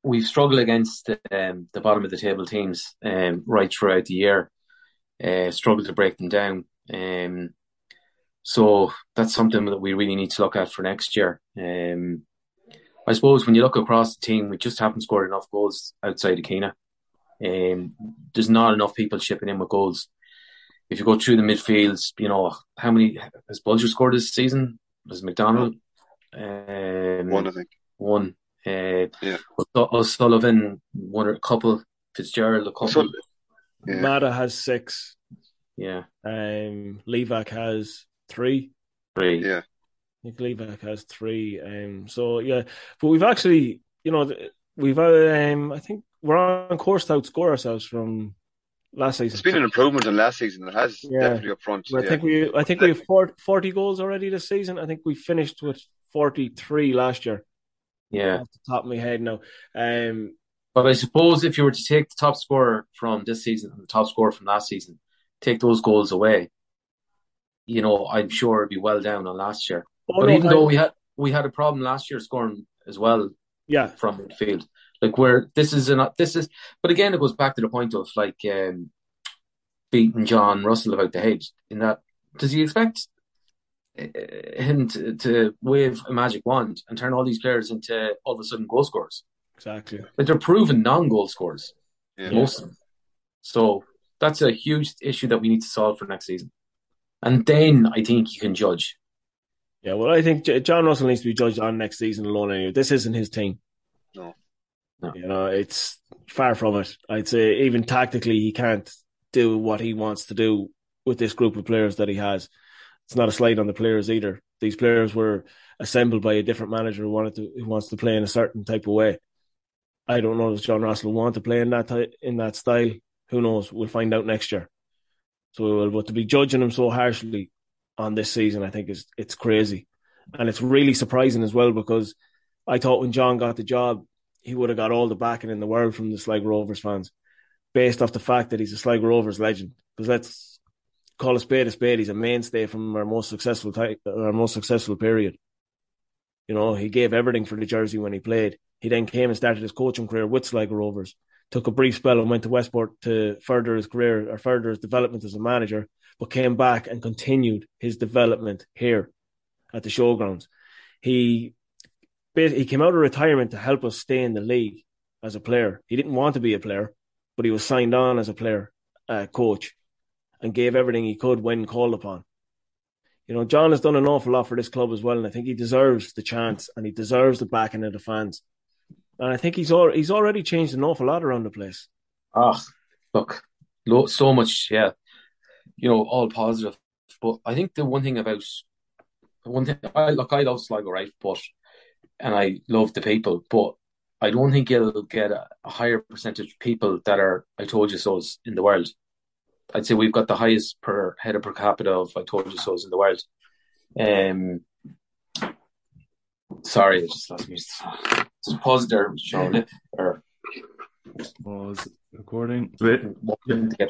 we've struggled against um, the bottom of the table teams um, right throughout the year. Uh, struggled to break them down. Um, so that's something that we really need to look at for next year. Um, I suppose when you look across the team, we just haven't scored enough goals outside of Keena. Um, there's not enough people chipping in with goals. If you go through the midfields, you know how many has Bolger scored this season? Was McDonagh um, One, I think. one? Uh, Yeah. O'Sullivan one or a couple. Fitzgerald a couple. So, yeah. Mada has six. yeah, Um, Liivak has three. three. Yeah. I think Liivak has three. Um, so yeah, but we've actually, you know, we've um, I think we're on course to outscore ourselves from last season. It's been an improvement in last season. It has Yeah. definitely up front. I yeah. think we, I think we have 40, 40 goals already this season. I think we finished with forty three last year. yeah. Off the top of my head now. Um, But I suppose if you were to take the top scorer from this season and the top scorer from last season, take those goals away, you know, I'm sure it'd be well down on last year. Oh, but no, even I- though we had we had a problem last year scoring as well yeah, from midfield, like where this is an this is, but again, it goes back to the point of like um, beating John Russell about the head. In that, does he expect uh, him to, to wave a magic wand and turn all these players into all of a sudden goal scorers? exactly. Like they're proven non-goal scorers, Yeah. most of them. So that's a huge issue that we need to solve for next season. And then I think you can judge. Yeah, well, I think John Russell needs to be judged on next season alone. Anyway, this isn't his team. No. No. You know, it's far from it. I'd say even tactically, he can't do what he wants to do with this group of players that he has. It's not a slight on the players either. These players were assembled by a different manager who wanted to who wants to play in a certain type of way. I don't know if John Russell will want to play in that ty- in that style. Who knows? We'll find out next year. So. But to be judging him so harshly on this season, I think is it's crazy, and it's really surprising as well because I thought when John got the job, he would have got all the backing in the world from the Sligo Rovers fans, based off the fact that he's a Sligo Rovers legend. Because let's call a spade a spade. He's a mainstay from our most successful type, our most successful period. You know, he gave everything for the jersey when he played. He then came and started his coaching career with Sligo Rovers. Took a brief spell and went to Westport to further his career or further his development as a manager, but came back and continued his development here at the showgrounds. He he came out of retirement to help us stay in the league as a player. He didn't want to be a player, but he was signed on as a player, uh, coach, and gave everything he could when called upon. You know, John has done an awful lot for this club as well, and I think he deserves the chance and he deserves the backing of the fans. And I think he's he's already changed an awful lot around the place. Ah, look, lo- so much, yeah, you know, all positive. But I think the one thing about one thing, I look, I love Sligo, right? But and I love the people, but I don't think you'll get a, a higher percentage of people that are I told you so's in the world. I'd say we've got the highest per head of per capita of I told you so's in the world. Um, sorry, I just lost me. Just pause there, Shaun. Or was recording. Wait, yeah.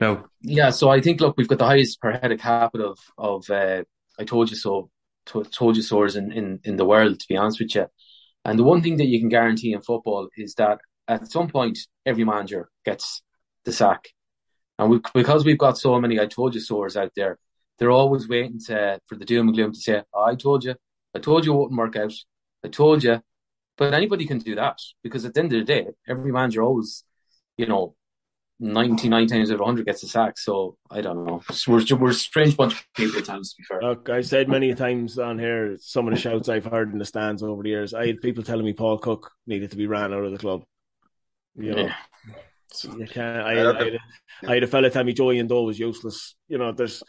No, Yeah, so I think look, we've got the highest per head of capita of of uh, I told you so, to, told you so's in, in in the world. To be honest with you, and the one thing that you can guarantee in football is that at some point every manager gets the sack, and we, because we've got so many I told you so's out there, they're always waiting to for the doom and gloom to say, oh, "I told you, I told you it wouldn't work out, I told you." But anybody can do that because at the end of the day, every manager always, you know, 99 times out of 100 gets a sack. So I don't know. We're, we're a strange bunch of people at times, to be fair. Look, I've said many times on here some of the shouts I've heard in the stands over the years. I had people telling me Paul Cook needed to be ran out of the club. You know, Yeah. you can't. I, I, I, had a fella tell me Joey and Doe was useless. You know, there's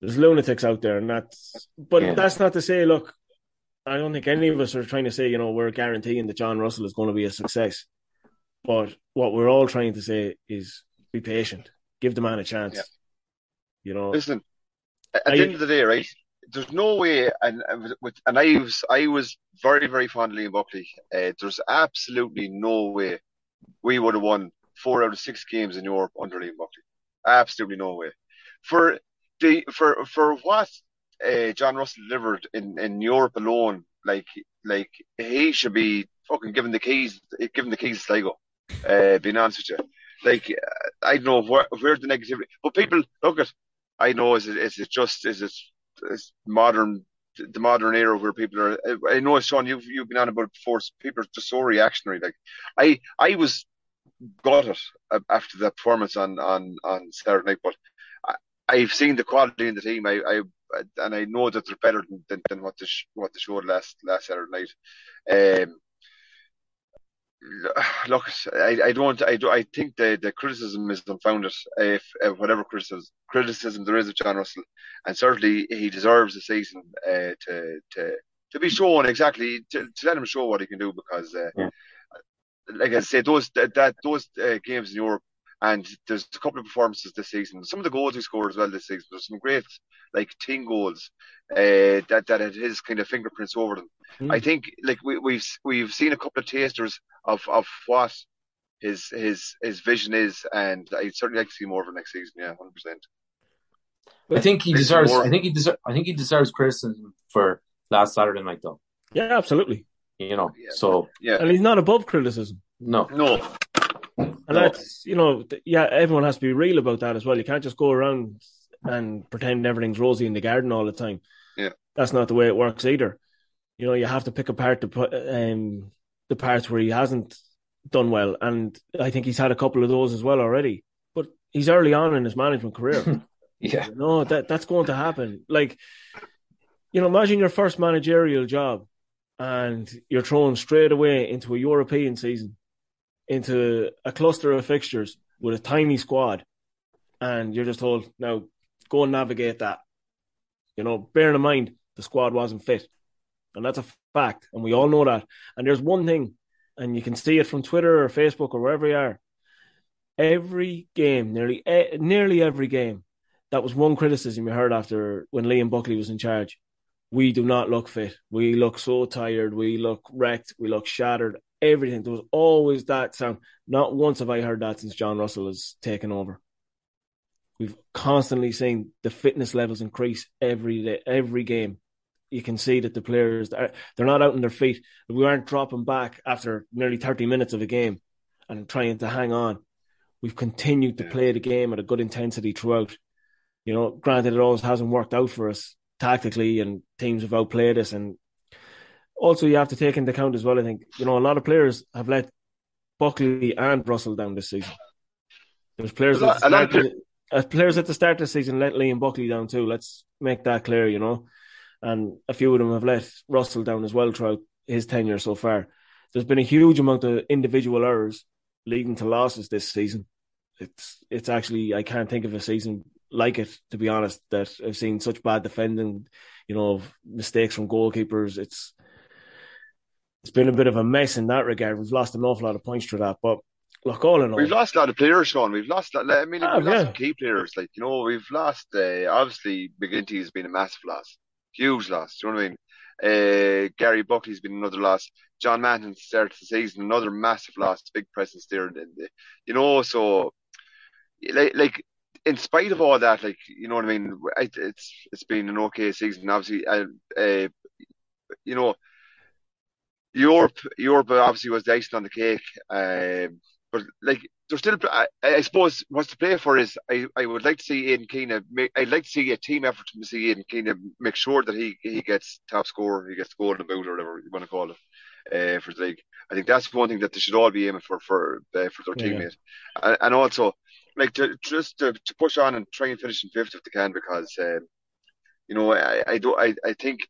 there's lunatics out there, and that's but Yeah. that's not to say. Look, I don't think any of us are trying to say you know we're guaranteeing that John Russell is going to be a success. But what we're all trying to say is be patient, give the man a chance. Yeah. You know, Listen, at I- the end of the day, right? There's no way, and and with and I was I was very very fond of Liam Buckley. Uh, there's absolutely no way we would have won four out of six games in Europe under Liam Buckley. Absolutely no way. For the for for what uh, John Russell delivered in in Europe alone, like like he should be fucking given the keys, given the keys to Sligo. Uh, being honest with you, like I don't know where where the negativity, but people look at. I know is it is it just is it is modern the modern era where people are. I know Shaun, you've you've been on about it before. People are just so reactionary. Like I I was gutted after that performance on on on Saturday night, but I, I've seen the quality in the team. I I and I know that they're better than than, than what they sh- what they showed last last Saturday night. Um, look, I, I don't, I do, I think the, the criticism is unfounded. If, if whatever criticism criticism there is of John Russell, and certainly he deserves a season uh, to to to be shown exactly to, to let him show what he can do because, uh, Yeah. like I said, those that, that those uh, games in Europe. And there's a couple of performances this season. Some of the goals he scored as well this season. There's some great, like team goals, uh, that that had his kind of fingerprints over them. Mm. I think like we, we've we've seen a couple of tasters of of what his his his vision is, and I'd certainly like to see more of it next season. Yeah, hundred percent. I think he deserves. more. I think he deserves. I think he deserves criticism for last Saturday night, though. yeah, absolutely. You know, Yeah. so Yeah, And he's not above criticism. no, no, And that's you know, yeah, everyone has to be real about that as well. You can't just go around and pretend everything's rosy in the garden all the time. Yeah. that's not the way it works either. You know, you have to pick apart the um the parts where he hasn't done well, and I think he's had a couple of those as well already. But he's early on in his management career. yeah, No, that that's going to happen. Like, you know, imagine your first managerial job, and you're thrown straight away into a European season, into a cluster of fixtures with a tiny squad, and you're just told now go and navigate that. You know, bearing in mind the squad wasn't fit, and that's a fact, and we all know that. And there's one thing, and you can see it from Twitter or Facebook or wherever you are. Every game, nearly e- nearly every game, that was one criticism you heard after when Liam Buckley was in charge. We do not look fit. We look so tired. We look wrecked. We look shattered. Everything. There was always that sound. Not once have I heard that since John Russell has taken over. We've constantly seen the fitness levels increase every day, every game. You can see that the players they're not out on their feet. We aren't dropping back after nearly 30 minutes of a game and trying to hang on. We've continued to play the game at a good intensity throughout. You know, granted, it always hasn't worked out for us tactically, and teams have outplayed us. And also, you have to take into account as well. I think you know a lot of players have let Buckley and Russell down this season. There's players A at the a lot of start of the- uh, players at the start of the season let Liam Buckley down too. Let's make that clear, you know. And a few of them have let Russell down as well throughout his tenure so far. There's been a huge amount of individual errors leading to losses this season. It's it's actually I can't think of a season like it to be honest that I've seen such bad defending, you know, mistakes from goalkeepers. It's it's been a bit of a mess in that regard. We've lost an awful lot of points through that, but look, all in all, we've lost a lot of players, Shaun. We've lost. I mean, Ah, we've lost yeah. some key players. Like you know, we've lost. Uh, obviously, McGinty has been a massive loss, huge loss. Do you know what I mean? Uh, Garry Buckley's been another loss. John Manton started the season, another massive loss. Big presence there. You know, so like, like in spite of all that, like you know what I mean. It's it's been an okay season. Obviously, uh, uh, you know, Europe Europe obviously was the icing on the cake. Um, but like there's still, I, I suppose, what's to play for is I, I would like to see Aidan Keena. Make, I'd like to see a team effort to see Aidan Keena make sure that he he gets top score, he gets scored in the boot or whatever you want to call it uh, for the league. I think that's one thing that they should all be aiming for for uh, for their Yeah. teammate, and, and also like to just to, to push on and try and finish in fifth if they can because um, you know I I do I I think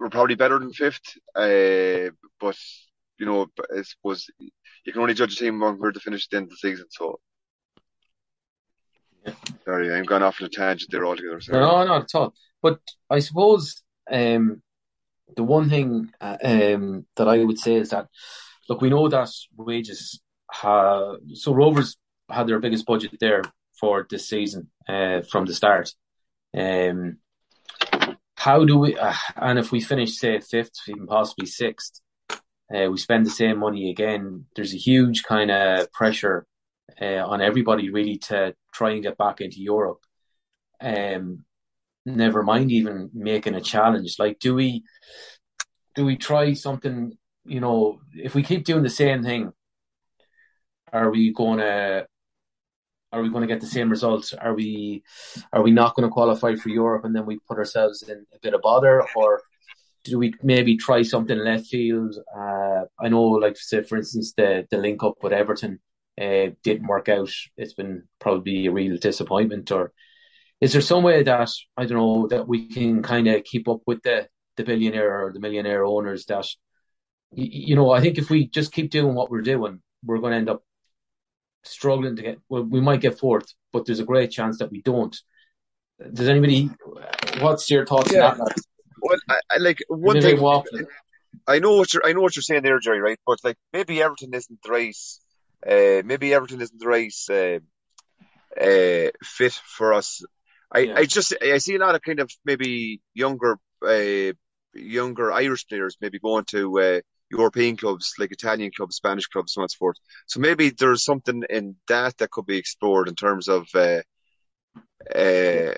we're probably better than fifth, uh, but you know I suppose you can only judge a team on where to finish at the end of the season. So Sorry, I'm gone off on a tangent there altogether. Sorry. No, no, not at all. But I suppose um, the one thing uh, um, that I would say is that, look, we know that wages have, so Rovers had their biggest budget there for this season uh, from the start. Um, how do we, uh, and if we finish, say, fifth, even possibly sixth, uh, we spend the same money again, there's a huge kind of pressure uh, on everybody really to try and get back into Europe. Um, never mind even making a challenge. Like, do we do we try something? You know, if we keep doing the same thing, are we going to are we going to get the same results? Are we are we not going to qualify for Europe and then we put ourselves in a bit of bother, or do we maybe try something left field? Uh, I know, like say for instance, the the link up with Everton uh, didn't work out. It's been probably a real disappointment. Or is there some way that I don't know that we can kind of keep up with the the billionaire or the millionaire owners that you know? I think if we just keep doing what we're doing, we're going to end up struggling to get. Well, we might get fourth, but there's a great chance that we don't. Does anybody? What's your thoughts Yeah. on that? Well, I, I like one thing. waffling. I know what you're. I know what you're saying there, Gerry. Right, but like maybe Everton isn't the right. Uh, maybe Everton isn't the right uh, uh, fit for us. I, Yeah. I just I see a lot of kind of maybe younger uh, younger Irish players maybe going to uh, European clubs like Italian clubs, Spanish clubs, so on and so forth. So maybe there's something in that that could be explored in terms of uh, uh,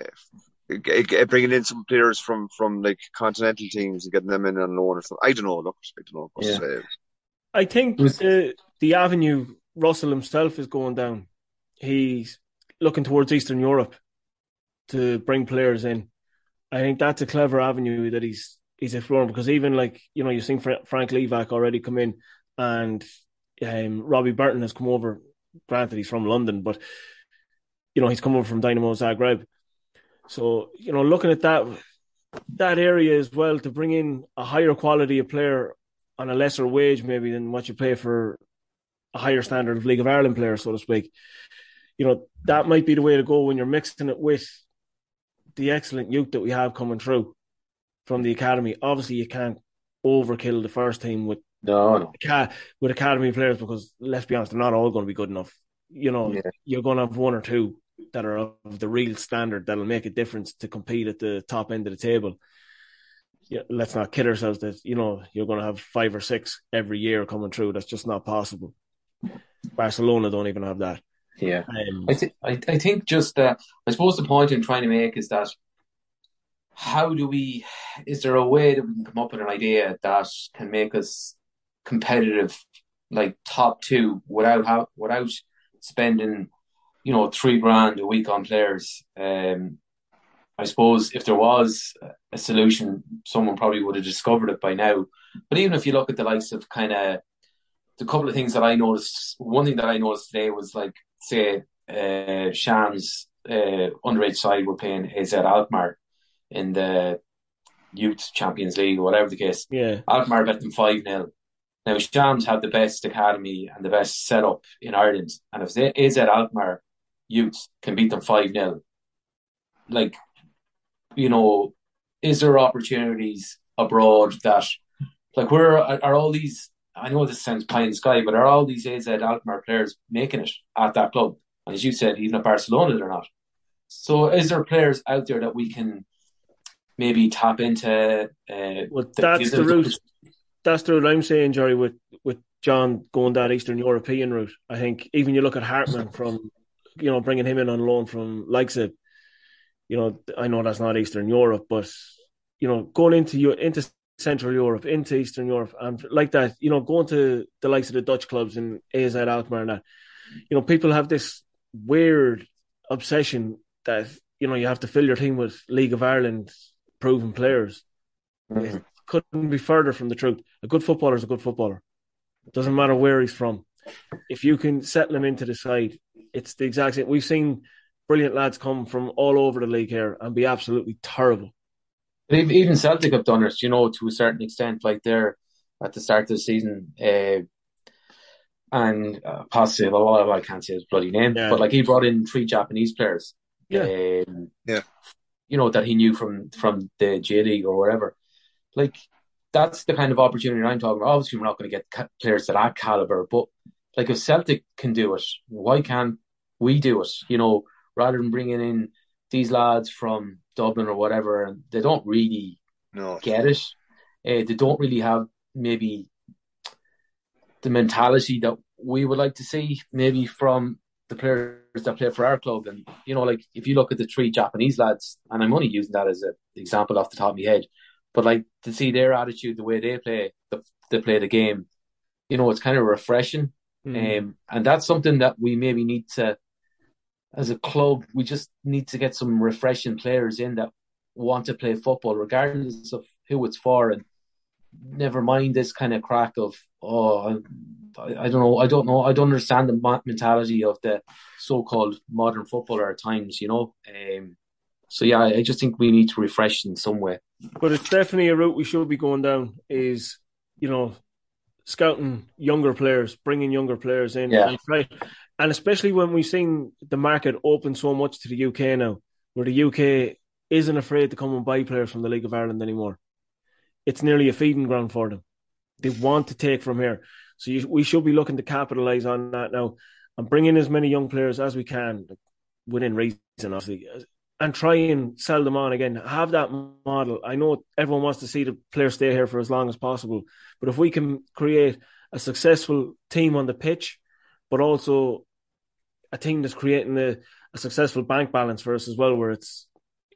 g- g- bringing in some players from from like continental teams and getting them in on loan or something. I don't know. Look, I don't know. But, Yeah. uh, I think the the avenue Russell himself is going down. He's looking towards Eastern Europe to bring players in. I think that's a clever avenue that he's he's exploring because even like you know you've seen Fra- Frank Liivak already come in and um, Robbie Burton has come over. Granted, he's from London, but you know he's come over from Dinamo Zagreb. So you know looking at that that area as well to bring in a higher quality of player on a lesser wage maybe than what you pay for a higher standard of League of Ireland player, so to speak. You know, that might be the way to go when you're mixing it with the excellent youth that we have coming through from the academy. Obviously, you can't overkill the first team with No, no. with academy players because let's be honest, they're not all going to be good enough. You know, Yeah. you're going to have one or two that are of the real standard that'll make a difference to compete at the top end of the table. Yeah, let's not kid ourselves that you know you're going to have five or six every year coming through. That's just not possible. Barcelona don't even have that. Yeah. Um, I, th- I, I think just uh, I suppose the point I'm trying to make is that how do we is there a way that we can come up with an idea that can make us competitive like top two without how without spending you know three grand a week on players? Um I suppose if there was a solution someone probably would have discovered it by now. But even if you look at the likes of kind of the couple of things that I noticed one thing that I noticed today was like say uh Shams uh underage side were playing AZ Alkmaar in the youth champions league or whatever the case yeah, Alkmaar bet them 5 0. Now, Shams have the best academy and the best setup in Ireland. And if AZ Alkmaar youth can beat them 5 0, like, you know, is there opportunities abroad that, like, where are, are all these? I know this sounds pie in the sky, but are all these AZ Alkmaar players making it at that club? And as you said, even at Barcelona, they're not. So, is there players out there that we can maybe tap into? Uh, well, that's the them route. That's the route I'm saying, Gerry. With with John going that Eastern European route, I think even you look at Hartman from, you know, bringing him in on loan from Leipzig. You know, I know that's not Eastern Europe, but you know, going into Eu- into Central Europe, into Eastern Europe, and like that, you know, going to the likes of the Dutch clubs in AZ Alkmaar and that, you know, people have this weird obsession that you know you have to fill your team with League of Ireland proven players. Mhm. It couldn't be further from the truth. A good footballer is a good footballer. It doesn't matter where he's from. If you can settle him into the side, it's the exact same. We've seen brilliant lads come from all over the league here and be absolutely terrible. Even Celtic have done it, you know, to a certain extent. Like they're at the start of the season, uh, and uh, possibly well, I can't say his bloody name, Yeah. but like he brought in three Japanese players. Yeah. Um, Yeah. You know that he knew from from the J League or wherever. Like that's the kind of opportunity I'm talking about. Obviously, we're not going to get players to that caliber, but like if Celtic can do it, why can't we do it? You know, rather than bringing in these lads from Dublin or whatever, and they don't really No. get it. Uh, they don't really have maybe the mentality that we would like to see, maybe from the players that play for our club. And you know, like if you look at the three Japanese lads, and I'm only using that as an example off the top of my head, but like to see their attitude, the way they play, the, they play the game, you know, it's kind of refreshing. Mm. Um, and that's something that we maybe need to, as a club, we just need to get some refreshing players in that want to play football, regardless of who it's for, and never mind this kind of crack of oh, I, I don't know, I don't know, I don't understand the mentality of the so-called modern footballer at times, you know. Um, so yeah, I I just think we need to refresh in some way. But it's definitely a route we should be going down. Is you know, scouting younger players, bringing younger players in, Yeah. and try, and especially when we've seen the market open so much to the UK now, where the UK isn't afraid to come and buy players from the League of Ireland anymore. It's nearly a feeding ground for them. They want to take from here, so you, we should be looking to capitalize on that now and bring in as many young players as we can within reason, obviously, and try and sell them on again. Have that model. I know everyone wants to see the players stay here for as long as possible, but if we can create a successful team on the pitch, but also a team that's creating a, a successful bank balance for us as well, where it's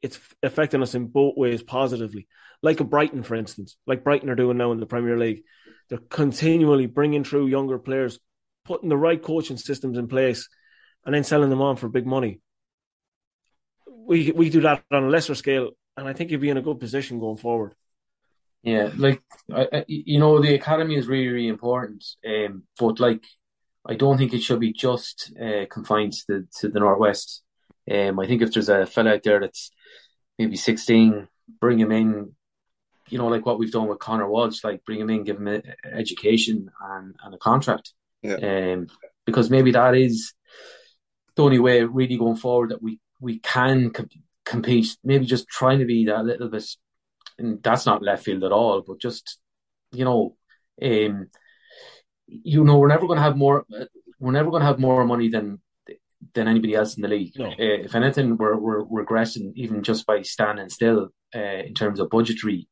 it's affecting us in both ways positively. Like a Brighton, for instance, like Brighton are doing now in the Premier League. They're continually bringing through younger players, putting the right coaching systems in place, and then selling them on for big money. We we do that on a lesser scale, and I think you'd be in a good position going forward. Yeah, like I, you know, the academy is really, really important. Um, but like, I don't think it should be just uh, confined to the to the northwest. Um, I think if there's a fella out there that's maybe 16, bring him in. You know, like what we've done with Connor Walsh, like bring him in, give him a, education and, and a contract. Yeah. Um, because maybe that is the only way really going forward that we we can com- compete. Maybe just trying to be that little bit and that's not left field at all, but just you know, um, you know, we're never going to have more. We're never going to have more money than than anybody else in the league. No. Uh, if anything, we're we're regressing even just by standing still uh, in terms of budgetary.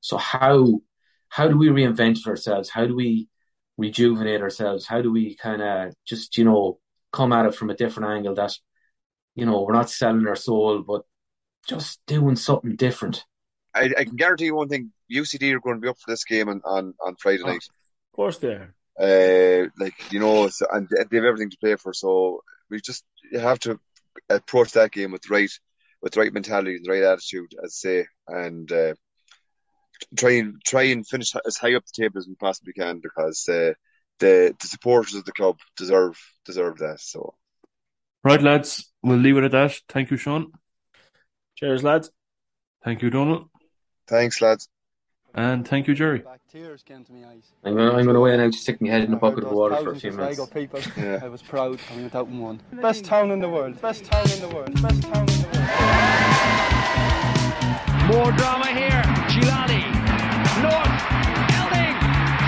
So how how do we reinvent ourselves? How do we rejuvenate ourselves? How do we kind of just you know come at it from a different angle that you know we're not selling our soul, but just doing something different. I, I can guarantee you one thing: UCD are going to be up for this game on, on, on Friday Oh. night. Of course, they are. Uh, like you know, so, and they have everything to play for. So we just have to approach that game with the right, with the right mentality and the right attitude, as I say, and uh, try and try and finish as high up the table as we possibly can because uh, the the supporters of the club deserve deserve that. So Right, lads, we'll leave it at that. Thank you, Shaun. Cheers, lads. Thank you, Donal. thanks, lads. And thank you, Gerry. Tears came to my eyes. I'm gonna, I'm gonna away now to stick my head in a I heard bucket of those water for a thousands few minutes. People. Yeah. I was proud and we went out and won. Best town in the world. Best town in the world. Best town in the world. More drama here. Gilani. North. Elding.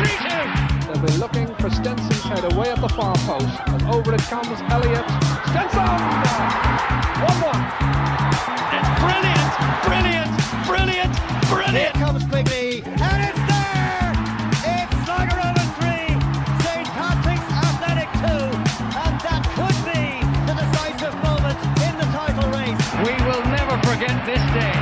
3 2. They'll be looking for Stenson's head away at the far post. And over it comes Elliot. Stenson! 1 1. It's brilliant! Brilliant! Brilliant! Brilliant! Here comes Quigley. And it's there! It's Lagerona 3. St. Patrick's Athletic 2. And that could be the decisive moment in the title race. We will never forget this day.